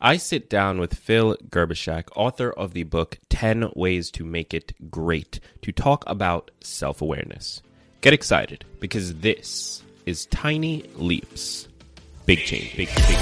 I sit down with Phil Gerbyshak, author of the book 10 Ways to Make It Great, to talk about self awareness. Get excited because this is Tiny Leaps. Big change, big, big.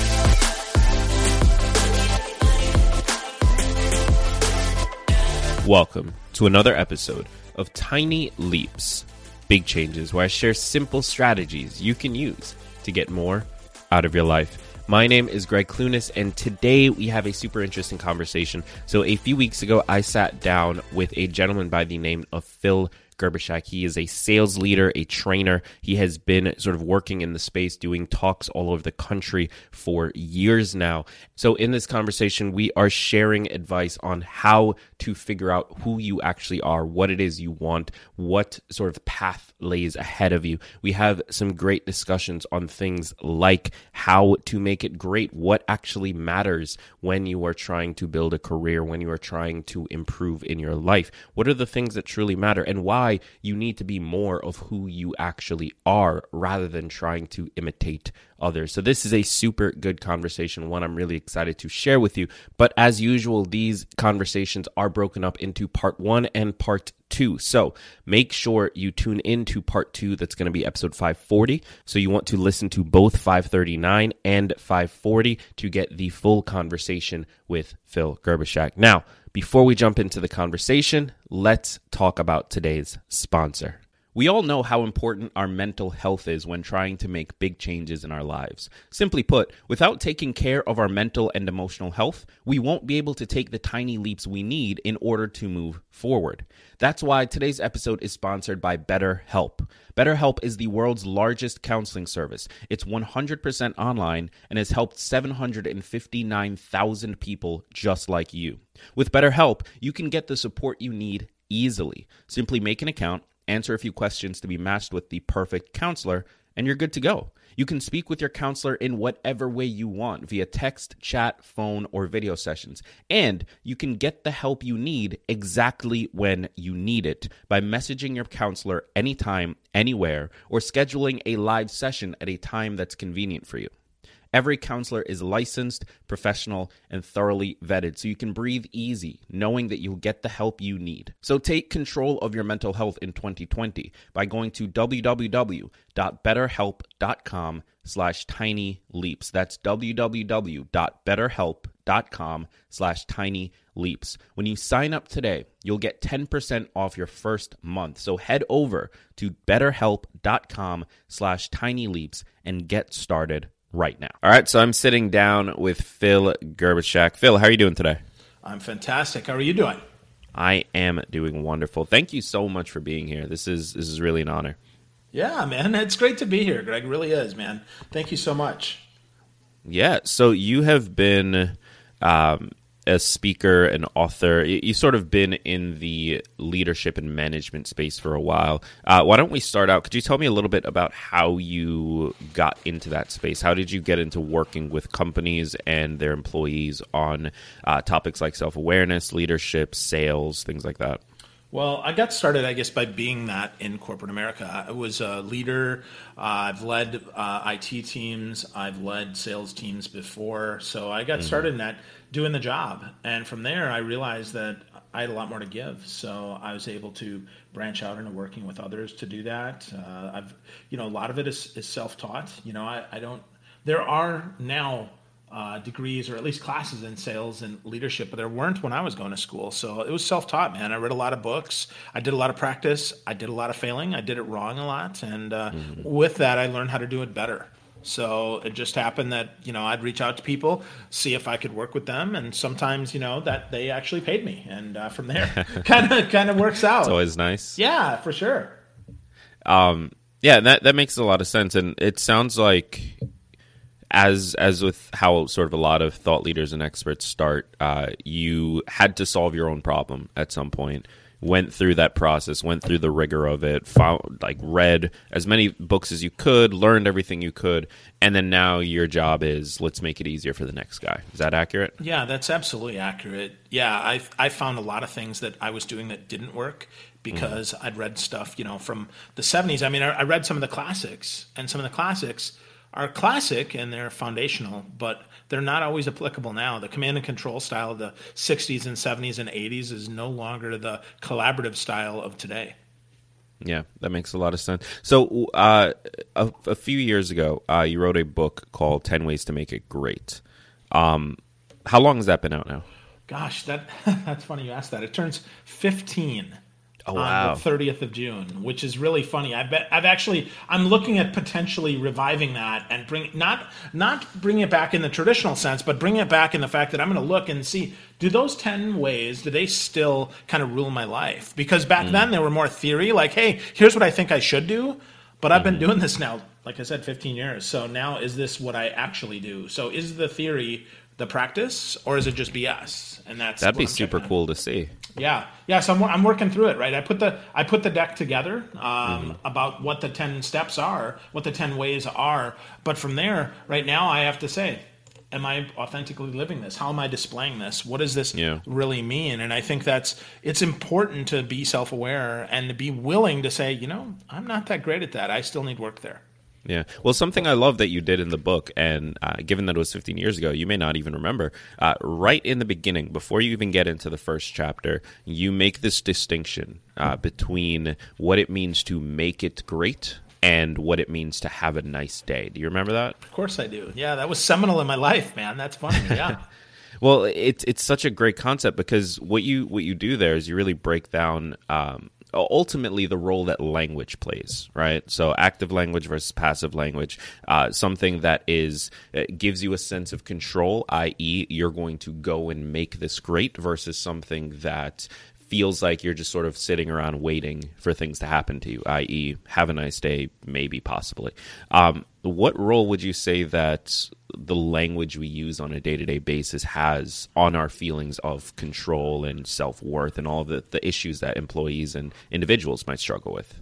Welcome to another episode of Tiny Leaps, Big Changes, where I share simple strategies you can use to get more out of your life. My name is Greg Clunis, and today we have a super interesting conversation. So, a few weeks ago, I sat down with a gentleman by the name of Phil Gerbyshak. He is a sales leader, a trainer. He has been sort of working in the space, doing talks all over the country for years now. So, in this conversation, we are sharing advice on how to figure out who you actually are, what it is you want, what sort of path lays ahead of you. We have some great discussions on things like how to make it great, what actually matters when you are trying to build a career, when you are trying to improve in your life. What are the things that truly matter, and why you need to be more of who you actually are rather than trying to imitate others. So, this is a super good conversation, one I'm really excited to share with you. But as usual, these conversations are broken up into part one and part two. So make sure you tune in to part two. That's going to be episode 540. So you want to listen to both 539 and 540 to get the full conversation with Phil Gerbyshak. Now, before we jump into the conversation, let's talk about today's sponsor. We all know how important our mental health is when trying to make big changes in our lives. Simply put, without taking care of our mental and emotional health, we won't be able to take the tiny leaps we need in order to move forward. That's why today's episode is sponsored by BetterHelp. BetterHelp is the world's largest counseling service. It's 100% online and has helped 759,000 people just like you. With BetterHelp, you can get the support you need easily. Simply make an account answer a few questions to be matched with the perfect counselor, and you're good to go. You can speak with your counselor in whatever way you want via text, chat, phone, or video sessions. And you can get the help you need exactly when you need it by messaging your counselor anytime, anywhere, or scheduling a live session at a time that's convenient for you. Every counselor is licensed, professional, and thoroughly vetted, so you can breathe easy knowing that you'll get the help you need. So take control of your mental health in 2020 by going to www.betterhelp.com slash tiny leaps. That's www.betterhelp.com slash tiny leaps. When you sign up today, you'll get 10% off your first month. So head over to betterhelp.com slash tiny leaps and get started right now. All right, so I'm sitting down with Phil Gerbyshak. Phil, how are you doing today? I'm fantastic. How are you doing? I am doing wonderful. Thank you so much for being here. This is this is really an honor. Yeah, man, it's great to be here, Greg. Really is, man. Thank you so much. Yeah, so you have been um, a speaker, an author. You've sort of been in the leadership and management space for a while. Uh, why don't we start out? Could you tell me a little bit about how you got into that space? How did you get into working with companies and their employees on uh, topics like self awareness, leadership, sales, things like that? Well, I got started, I guess, by being that in corporate America. I was a leader. Uh, I've led uh, IT teams. I've led sales teams before. So I got mm-hmm. started in that doing the job. And from there, I realized that I had a lot more to give. So I was able to branch out into working with others to do that. Uh, I've, you know, a lot of it is, is self taught. You know, I, I don't, there are now uh, degrees or at least classes in sales and leadership, but there weren't when I was going to school. So it was self taught, man. I read a lot of books. I did a lot of practice. I did a lot of failing. I did it wrong a lot. And uh, mm-hmm. with that, I learned how to do it better. So it just happened that you know I'd reach out to people, see if I could work with them, and sometimes you know that they actually paid me, and uh, from there, kind of kind of works out. It's always nice. Yeah, for sure. Um, yeah, that that makes a lot of sense, and it sounds like as as with how sort of a lot of thought leaders and experts start, uh, you had to solve your own problem at some point. Went through that process, went through the rigor of it, found like read as many books as you could, learned everything you could, and then now your job is let's make it easier for the next guy. Is that accurate? Yeah, that's absolutely accurate. Yeah, I I found a lot of things that I was doing that didn't work because mm. I'd read stuff, you know, from the 70s. I mean, I, I read some of the classics, and some of the classics are classic and they're foundational, but they're not always applicable now. The command and control style of the 60s and 70s and 80s is no longer the collaborative style of today. Yeah, that makes a lot of sense. So, uh, a, a, few years ago, uh, you wrote a book called 10 Ways to Make It Great. Um, how long has that been out now? Gosh, that that's funny you asked that. It turns 15 oh, wow. on the 30th of June, which is really funny. I bet I've actually I'm looking at potentially reviving that and bring not not bring it back in the traditional sense, but bring it back in the fact that I'm going to look and see do those 10 ways do they still kind of rule my life? Because back mm. then they were more theory, like hey, here's what I think I should do, but I've been mm-hmm. doing this now like I said 15 years. So now is this what I actually do? So is the theory the practice or is it just BS? And that's That'd be super cool to see. Yeah, yeah. So I'm, I'm working through it, right? I put the I put the deck together um, mm-hmm. about what the ten steps are, what the ten ways are. But from there, right now, I have to say, am I authentically living this? How am I displaying this? What does this yeah. really mean? And I think that's it's important to be self aware and to be willing to say, you know, I'm not that great at that. I still need work there. Yeah. Well, something I love that you did in the book, and uh, given that it was 15 years ago, you may not even remember. Uh, right in the beginning, before you even get into the first chapter, you make this distinction uh, between what it means to make it great and what it means to have a nice day. Do you remember that? Of course I do. Yeah, that was seminal in my life, man. That's funny. Yeah. well, it's it's such a great concept because what you what you do there is you really break down um, ultimately the role that language plays, right? So active language versus passive language, uh, something that is uh, gives you a sense of control, i.e., you're going to go and make this great, versus something that feels like you're just sort of sitting around waiting for things to happen to you, i.e., have a nice day, maybe, possibly. Um, what role would you say that the language we use on a day to day basis has on our feelings of control and self worth and all the, the issues that employees and individuals might struggle with?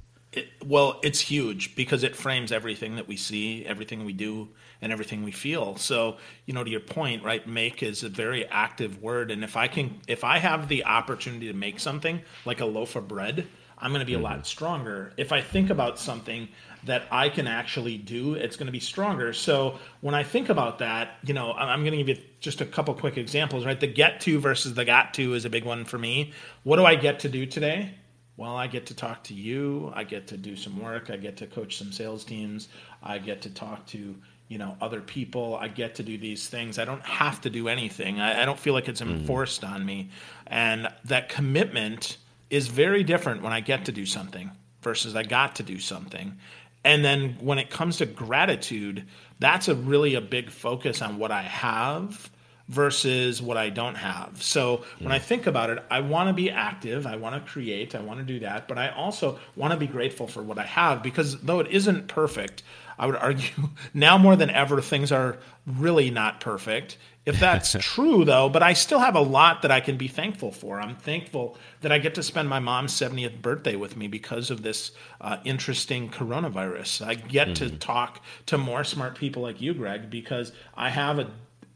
Well, it's huge because it frames everything that we see, everything we do, and everything we feel. So, you know, to your point, right? Make is a very active word, and if I can, if I have the opportunity to make something like a loaf of bread, I'm going to be mm-hmm. a lot stronger. If I think about something that I can actually do, it's going to be stronger. So when I think about that, you know, I'm going to give you just a couple quick examples, right? The get to versus the got to is a big one for me. What do I get to do today? Well, I get to talk to you. I get to do some work. I get to coach some sales teams. I get to talk to you know other people i get to do these things i don't have to do anything i, I don't feel like it's mm. enforced mm. on me and that commitment is very different when i get to do something versus i got to do something and then when it comes to gratitude that's a really a big focus on what i have versus what I don't have. So when I think about it, I want to be active, I want to create, I want to do that, but I also want to be grateful for what I have because though it isn't perfect, I would argue now more than ever things are really not perfect. If that's true, though, but I still have a lot that I can be thankful for. I'm thankful that I get to spend my mom's 70th birthday with me because of this uh, interesting coronavirus. I get mm-hmm. to talk to more smart people like you, Greg, because I have a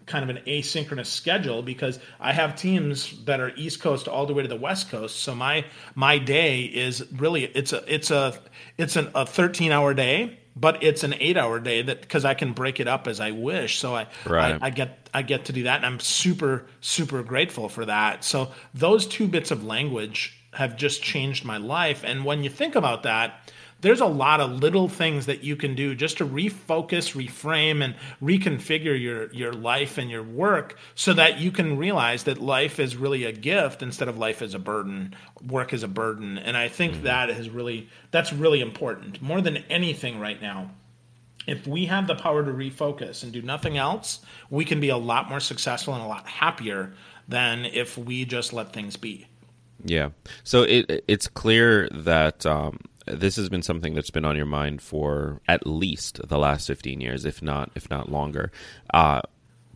kind of an asynchronous schedule because I have teams that are East Coast all the way to the West Coast. So my my day is really it's a it's a it's an, a 13 hour day but it's an eight hour day that because I can break it up as I wish. So I, right. I, I get I get to do that, and I'm super super grateful for that. So those two bits of language have just changed my life. And when you think about that, there's a lot of little things that you can do just to refocus, reframe, and reconfigure your your life and your work so that you can realize that life is really a gift instead of life as a burden, work as a burden. And I think mm-hmm. that is really that's really important more than anything right now if we have the power to refocus and do nothing else, we can be a lot more successful and a lot happier than if we just let things be. Yeah. So it it's clear that um, this has been something that's been on your mind for at least the last 15 years, if not if not longer. Uh,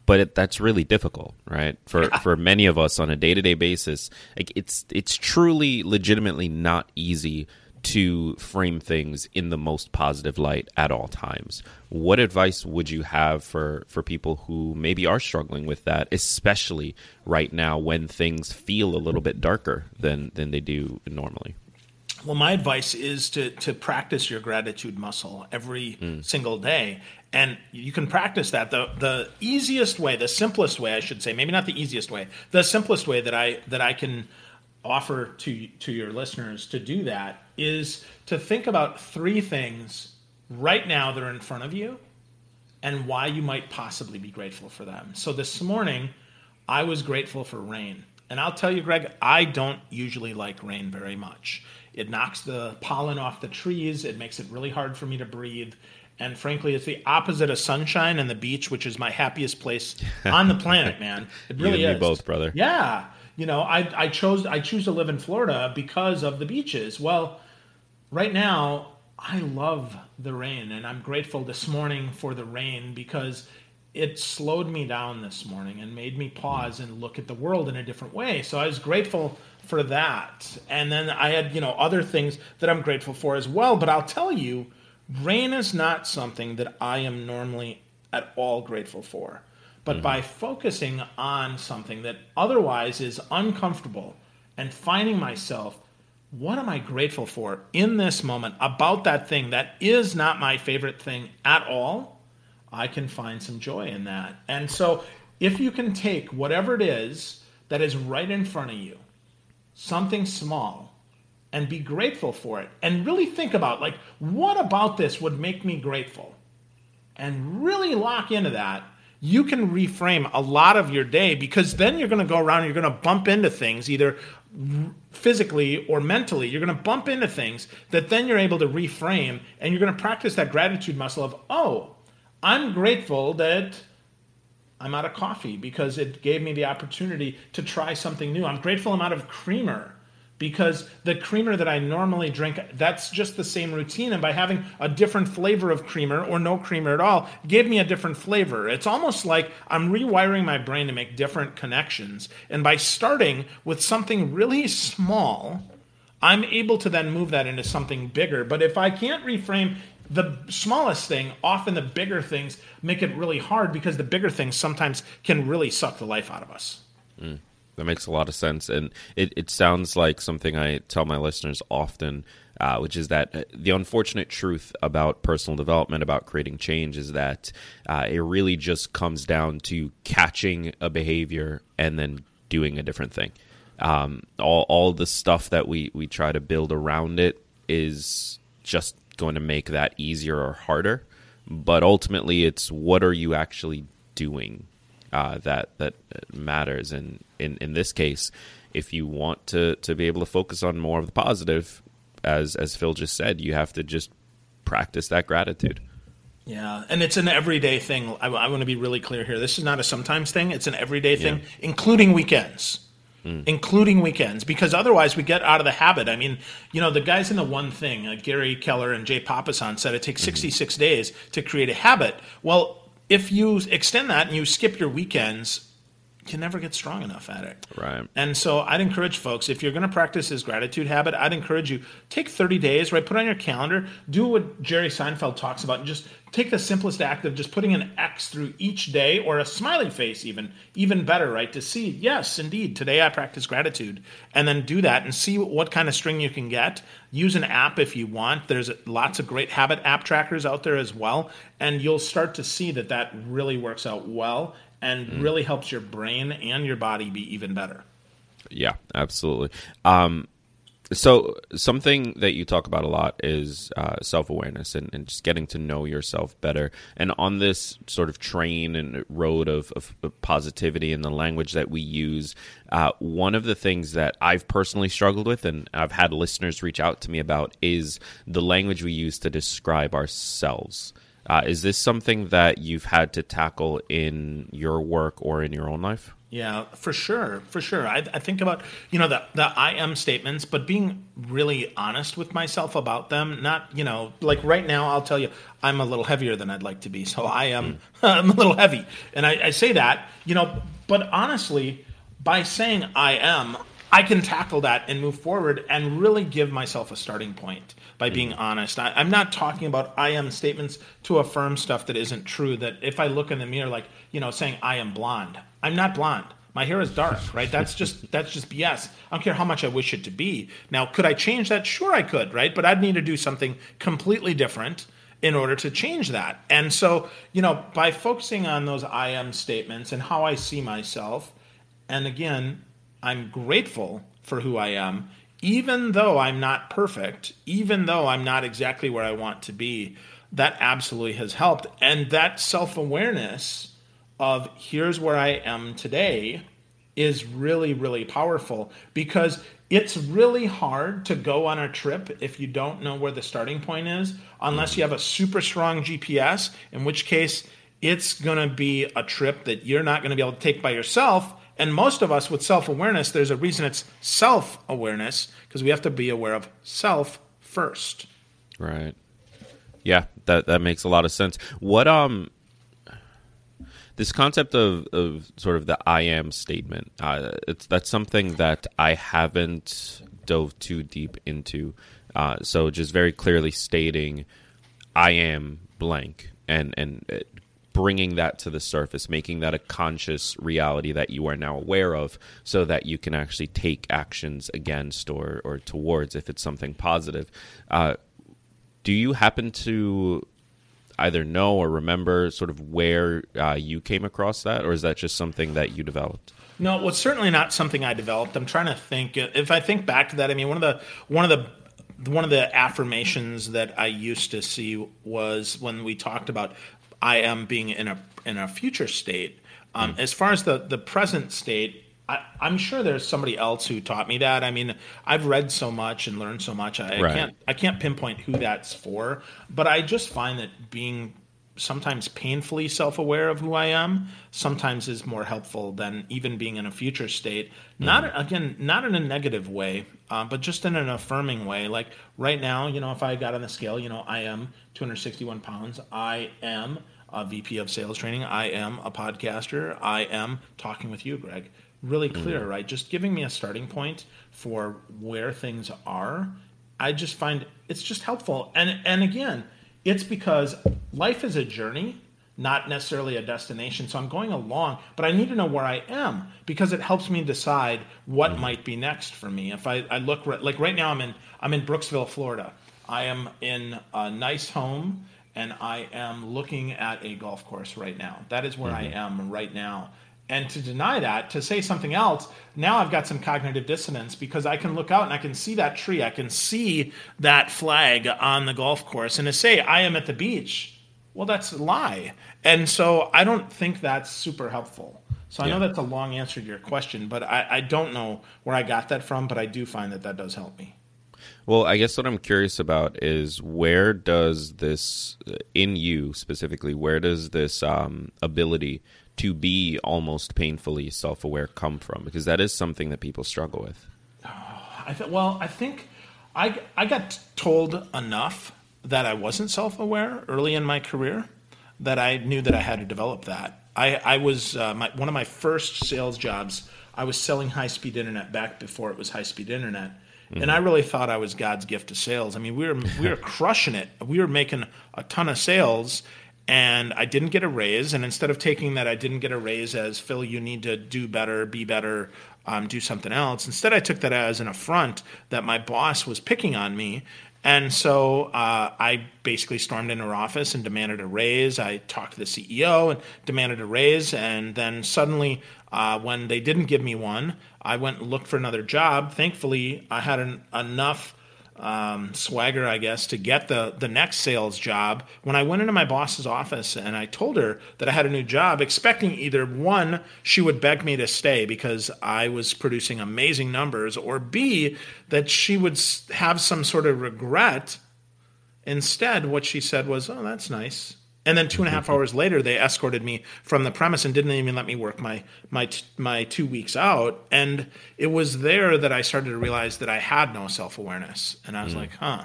but it, that's really difficult, right? For yeah. for many of us on a day to day basis, like it's it's truly, legitimately not easy to frame things in the most positive light at all times. What advice would you have for, for people who maybe are struggling with that, especially right now when things feel a little bit darker than, than they do normally? Well, my advice is to, to practice your gratitude muscle every mm. single day. And you can practice that. The, the easiest way, the simplest way, I should say, maybe not the easiest way, the simplest way that I, that I can offer to, to your listeners to do that is to think about three things right now that are in front of you and why you might possibly be grateful for them. So this morning, I was grateful for rain. And I'll tell you, Greg, I don't usually like rain very much. It knocks the pollen off the trees, it makes it really hard for me to breathe. And frankly, it's the opposite of sunshine and the beach, which is my happiest place on the planet, man. It really you is. both, brother. Yeah. You know, I, I chose I choose to live in Florida because of the beaches. Well, right now I love the rain, and I'm grateful this morning for the rain because it slowed me down this morning and made me pause and look at the world in a different way. So I was grateful for that. And then I had, you know, other things that I'm grateful for as well. But I'll tell you, rain is not something that I am normally at all grateful for. But mm-hmm. by focusing on something that otherwise is uncomfortable and finding myself what am I grateful for in this moment about that thing that is not my favorite thing at all? I can find some joy in that. And so, if you can take whatever it is that is right in front of you, something small, and be grateful for it, and really think about, like, what about this would make me grateful? And really lock into that you can reframe a lot of your day because then you're going to go around and you're going to bump into things either physically or mentally, you're going to bump into things that then you're able to reframe and you're going to practice that gratitude muscle of, oh, I'm grateful that I'm out of coffee because it gave me the opportunity to try something new. I'm grateful I'm out of creamer because the creamer that I normally drink, that's just the same routine. And by having a different flavor of creamer or no creamer at all, gave me a different flavor. It's almost like I'm rewiring my brain to make different connections. And by starting with something really small, I'm able to then move that into something bigger. But if I can't reframe the smallest thing, often the bigger things make it really hard because the bigger things sometimes can really suck the life out of us. Mm. That makes a lot of sense, and it, it sounds like something I tell my listeners often, uh, which is that uh, the unfortunate truth about personal development, about creating change, is that uh, it really just comes down to catching a behavior and then doing a different thing. Um, all all the stuff that we we try to build around it is just going to make that easier or harder. But ultimately, it's what are you actually doing uh, that that matters. And in in this case, if you want to to be able to focus on more of the positive, as as Phil just said, you have to just practice that gratitude. Yeah, and it's an everyday thing. I, I want to be really clear here. This is not a sometimes thing. It's an everyday thing, yeah. including weekends. Mm. Including weekends, because otherwise we get out of the habit. I mean, you know, the guys in the one thing, uh, Gary Keller and Jay Papasan said it takes mm-hmm. 66 days to create a habit. Well, if you extend that and you skip your weekends, you never get strong enough at it. Right. And so I'd encourage folks, if you're going to practice this gratitude habit, I'd encourage you take 30 days, right? Put on your calendar, do what Jerry Seinfeld talks about, and just take the simplest act of just putting an X through each day or a smiley face, even, even better, right? To see, yes, indeed, today I practice gratitude. And then do that and see what kind of string you can get. Use an app if you want. There's lots of great habit app trackers out there as well. And you'll start to see that that really works out well and mm. really helps your brain and your body be even better. Yeah, absolutely. Um, So something that you talk about a lot is uh, self awareness and, and, just getting to know yourself better. And on this sort of train and road of, of positivity and the language that we use, uh, one of the things that I've personally struggled with, and I've had listeners reach out to me about, is the language we use to describe ourselves. Uh, is this something that you've had to tackle in your work or in your own life? Yeah, for sure, for sure. I, I, think about you know the the I am statements, but being really honest with myself about them. Not you know like right now, I'll tell you I'm a little heavier than I'd like to be, so I am mm. I'm a little heavy, and I, I say that you know. But honestly, by saying I am, I can tackle that and move forward and really give myself a starting point by being mm. honest. I, am not talking about I am statements to affirm stuff that isn't true. That if I look in the mirror, like you know, saying I am blonde, I'm not blonde. My hair is dark, right? That's just that's just BS. I don't care how much I wish it to be. Now, could I change that? Sure, I could, right? But I'd need to do something completely different in order to change that. And so, you know, by focusing on those I am statements and how I see myself, and again, I'm grateful for who I am, even though I'm not perfect, even though I'm not exactly where I want to be. That absolutely has helped. And that self awareness of here's where I am today is really, really powerful because it's really hard to go on a trip if you don't know where the starting point is, unless you have a super strong GPS, in which case it's going to be a trip that you're not going to be able to take by yourself. And most of us with self awareness, there's a reason it's self awareness because we have to be aware of self first. Right. Yeah, that that makes a lot of sense. What um this concept of, of sort of the I am statement, uh, it's that's something that I haven't dove too deep into. Uh, so just very clearly stating, I am blank, and and uh, bringing that to the surface, making that a conscious reality that you are now aware of, so that you can actually take actions against or or towards if it's something positive. Uh, do you happen to either know or remember sort of where uh, you came across that, or is that just something that you developed? No, well, it's certainly not something I developed. I'm trying to think. If I think back to that, I mean, one of the one of the one of the affirmations that I used to see was when we talked about I am being in a in a future state. Um, mm. As far as the the present state, I, am sure there's somebody else who taught me that. I mean, I've read so much and learned so much. I, right. I can't I can't pinpoint who that's for, but I just find that being sometimes painfully self-aware of who I am sometimes is more helpful than even being in a future state. Mm. Not again, not in a negative way, uh, but just in an affirming way. Like right now, you know, if I got on the scale, you know, I am 261 pounds. I am a VP of sales training. I am a podcaster. I am talking with you, Greg really mm. clear, mm right? Just giving me a starting point for where things are. I just find it's just helpful. And and again, it's because life is a journey, not necessarily a destination. So I'm going along, but I need to know where I am because it helps me decide what mm might be next for me. If I, I look like right now I'm in I'm in Brooksville, Florida. I am in a nice home and I am looking at a golf course right now. That is where mm-hmm. I am right now. And to deny that, to say something else, now I've got some cognitive dissonance because I can look out and I can see that tree, I can see that flag on the golf course. And to say I am at the beach, well, that's a lie. And so I don't think that's super helpful. So I yeah. know that's a long answer to your question, but I, I don't know where I got that from, but I do find that that does help me. Well, I guess what I'm curious about is where does this, in you specifically, where does this um, ability to be almost painfully self aware come from? Because that is something that people struggle with. I th- well, I think I, I got told enough that I wasn't self aware early in my career that I knew that I had to develop that. I, I was uh, my, one of my first sales jobs. I was selling high speed internet back before it was high speed internet. Mm-hmm. And I really thought I was God's gift to sales. I mean, we were we were crushing it. We were making a ton of sales, and I didn't get a raise. And instead of taking that, I didn't get a raise as Phil, you need to do better, be better, um, do something else. Instead, I took that as an affront that my boss was picking on me. And so uh, I basically stormed into her office and demanded a raise. I talked to the CEO and demanded a raise. And then suddenly, uh, when they didn't give me one, I went and looked for another job. Thankfully, I had an, enough um, swagger, I guess, to get the the next sales job. When I went into my boss's office and I told her that I had a new job, expecting either one, she would beg me to stay because I was producing amazing numbers, or B, that she would have some sort of regret. Instead, what she said was, "Oh, that's nice." And then two and a half hours later, they escorted me from the premise and didn't even let me work my my my two weeks out. And it was there that I started to realize that I had no self awareness. And I was mm. like, huh,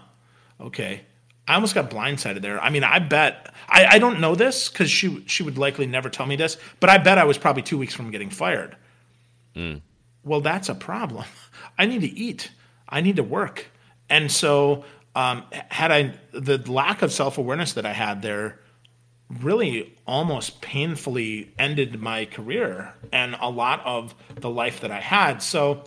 okay. I almost got blindsided there. I mean, I bet I, I don't know this because she she would likely never tell me this, but I bet I was probably two weeks from getting fired. Mm. Well, that's a problem. I need to eat. I need to work. And so, um, had I the lack of self awareness that I had there really almost painfully ended my career and a lot of the life that I had. So,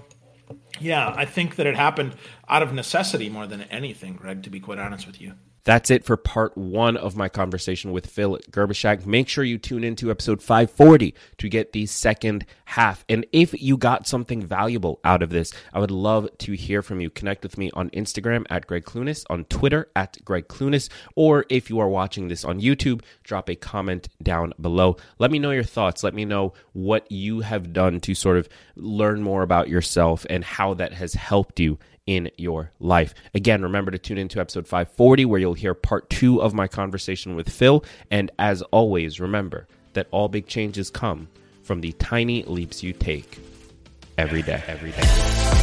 yeah, I think that it happened out of necessity more than anything, Greg, to be quite honest with you. That's it for part one of my conversation with Phil Gerbyshak. Make sure you tune into episode 540 to get the second half. And if you got something valuable out of this, I would love to hear from you. Connect with me on Instagram at Greg Clunis, on Twitter at Greg Clunis, or if you are watching this on YouTube, drop a comment down below. Let me know your thoughts. Let me know what you have done to sort of learn more about yourself and how that has helped you in your life. Again, remember to tune into episode 540 where you'll hear part two of my conversation with Phil. And as always, remember that all big changes come from the tiny leaps you take every day. Every day.